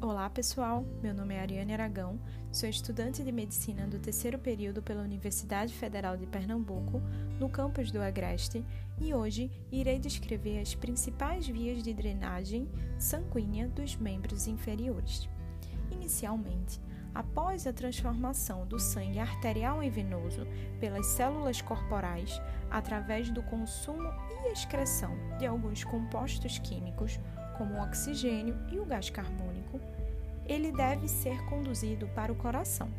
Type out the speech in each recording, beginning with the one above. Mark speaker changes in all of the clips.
Speaker 1: Olá pessoal, meu nome é Ariane Aragão, sou estudante de medicina do terceiro período pela Universidade Federal de Pernambuco, no campus do Agreste, e hoje irei descrever as principais vias de drenagem sanguínea dos membros inferiores. Inicialmente, após a transformação do sangue arterial em venoso pelas células corporais através do consumo e excreção de alguns compostos químicos, como o oxigênio e o gás carbônico, ele deve ser conduzido para o coração.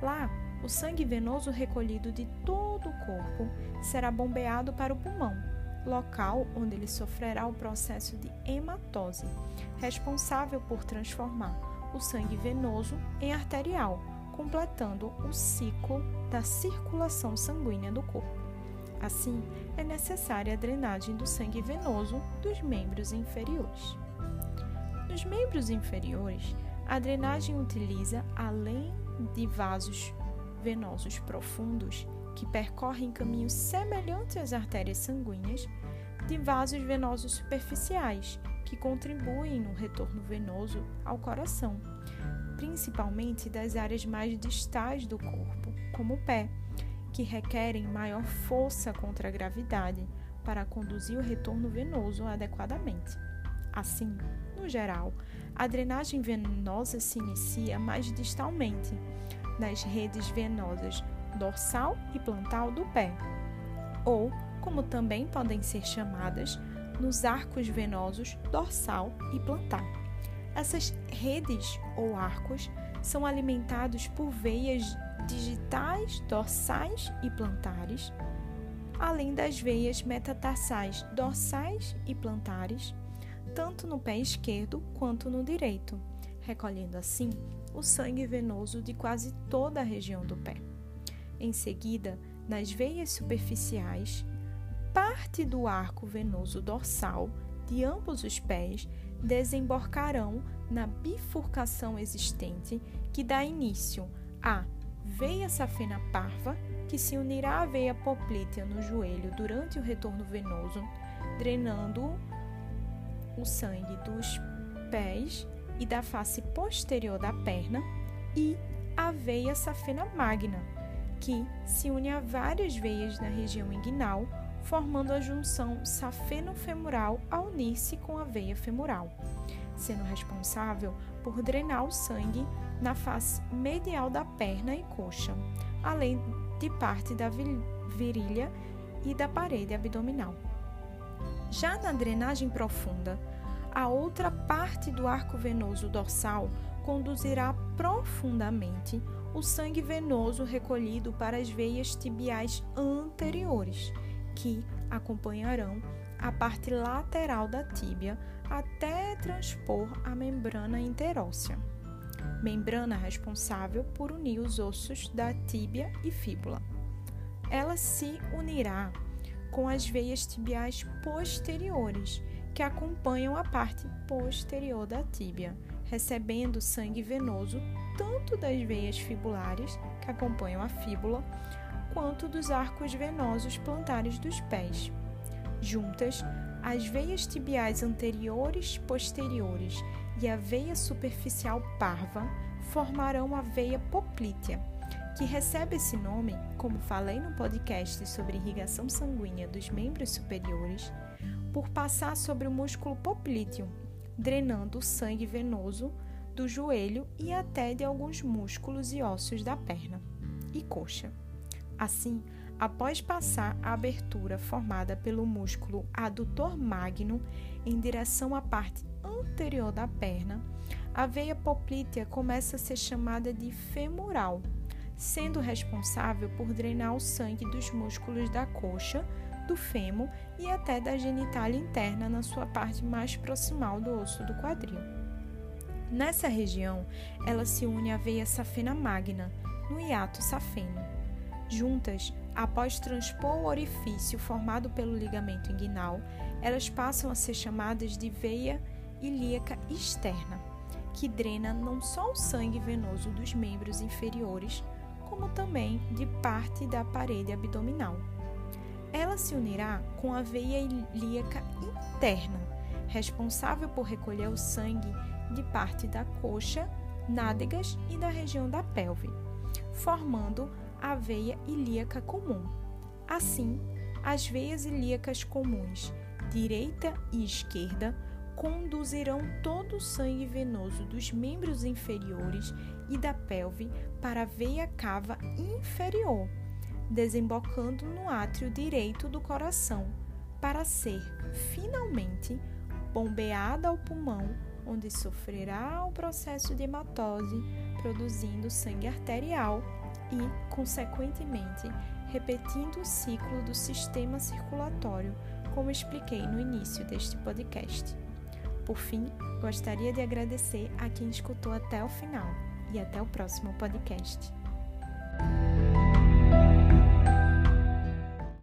Speaker 1: Lá, o sangue venoso recolhido de todo o corpo será bombeado para o pulmão, local onde ele sofrerá o processo de hematose, responsável por transformar o sangue venoso em arterial, completando o ciclo da circulação sanguínea do corpo. Assim, é necessária a drenagem do sangue venoso dos membros inferiores. Nos membros inferiores, a drenagem utiliza, além de vasos venosos profundos, que percorrem caminhos semelhantes às artérias sanguíneas, de vasos venosos superficiais, que contribuem no retorno venoso ao coração, principalmente das áreas mais distais do corpo, como o pé, que requerem maior força contra a gravidade para conduzir o retorno venoso adequadamente. Assim, no geral, a drenagem venosa se inicia mais distalmente, nas redes venosas dorsal e plantar do pé, ou, como também podem ser chamadas, nos arcos venosos dorsal e plantar. Essas redes ou arcos são alimentados por veias digitais, dorsais e plantares, além das veias metatarsais dorsais e plantares, tanto no pé esquerdo quanto no direito, recolhendo assim o sangue venoso de quase toda a região do pé. Em seguida, nas veias superficiais, parte do arco venoso dorsal de ambos os pés desembocarão na bifurcação existente que dá início à veia safena parva, que se unirá à veia poplítea no joelho durante o retorno venoso, drenando o sangue dos pés e da face posterior da perna, e a veia safena magna, que se une a várias veias na região inguinal, formando a junção safeno-femoral a unir-se com a veia femoral, sendo responsável por drenar o sangue na face medial da perna e coxa, além de parte da virilha e da parede abdominal. Já na drenagem profunda, a outra parte do arco venoso dorsal conduzirá profundamente o sangue venoso recolhido para as veias tibiais anteriores, que acompanharão a parte lateral da tíbia até transpor a membrana interóssea, membrana responsável por unir os ossos da tíbia e fíbula. Ela se unirá com as veias tibiais posteriores, que acompanham a parte posterior da tíbia, recebendo sangue venoso tanto das veias fibulares, que acompanham a fíbula, quanto dos arcos venosos plantares dos pés. Juntas, as veias tibiais anteriores posteriores e a veia superficial parva formarão a veia poplítea, que recebe esse nome, como falei no podcast sobre irrigação sanguínea dos membros superiores, por passar sobre o músculo poplíteo, drenando o sangue venoso do joelho e até de alguns músculos e ossos da perna e coxa. Assim, após passar a abertura formada pelo músculo adutor magno em direção à parte anterior da perna, a veia poplítea começa a ser chamada de femoral, sendo responsável por drenar o sangue dos músculos da coxa, do fêmur e até da genitália interna na sua parte mais proximal do osso do quadril. Nessa região, ela se une à veia safena magna, no hiato safeno. Juntas, após transpor o orifício formado pelo ligamento inguinal, elas passam a ser chamadas de veia ilíaca externa, que drena não só o sangue venoso dos membros inferiores, como também de parte da parede abdominal. Ela se unirá com a veia ilíaca interna, responsável por recolher o sangue de parte da coxa, nádegas e da região da pelve, formando a veia ilíaca comum. Assim, as veias ilíacas comuns, direita e esquerda, conduzirão todo o sangue venoso dos membros inferiores e da pelve para a veia cava inferior, desembocando no átrio direito do coração, para ser, finalmente, bombeada ao pulmão, onde sofrerá o processo de hematose, produzindo sangue arterial e, consequentemente, repetindo o ciclo do sistema circulatório, como expliquei no início deste podcast. Por fim, gostaria de agradecer a quem escutou até o final e até o próximo podcast.